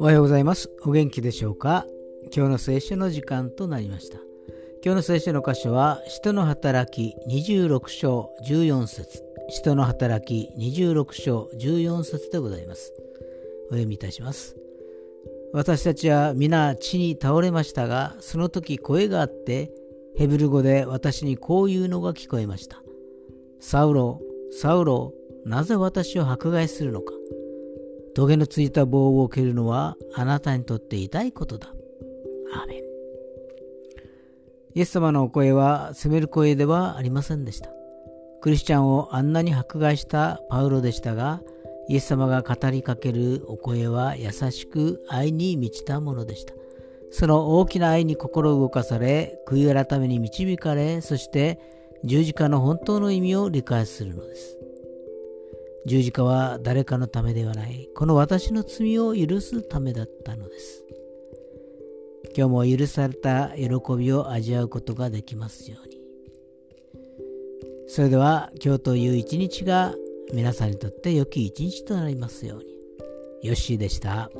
おはようございます。お元気でしょうか？今日の聖書の時間となりました。今日の聖書の箇所は、使徒の働き26章14節使徒の働き26章14節でございます。お読みいたします。私たちは皆地に倒れましたが、その時声があって、ヘブル語で私にこういうのが聞こえました。サウロ、サウロ、なぜ私を迫害するのか。トゲのついた棒を蹴るのはあなたにとって痛いことだ。アーメン。イエス様のお声は責める声ではありませんでした。クリスチャンをあんなに迫害したパウロでしたが、イエス様が語りかけるお声は優しく愛に満ちたものでした。その大きな愛に心動かされ、悔い改めに導かれ、そして十字架の本当の意味を理解するのです。十字架は誰かのためではない、この私の罪を許すためだったのです。今日も許された喜びを味わうことができますように。それでは今日という一日が皆さんにとって良き一日となりますように。よッしーでした。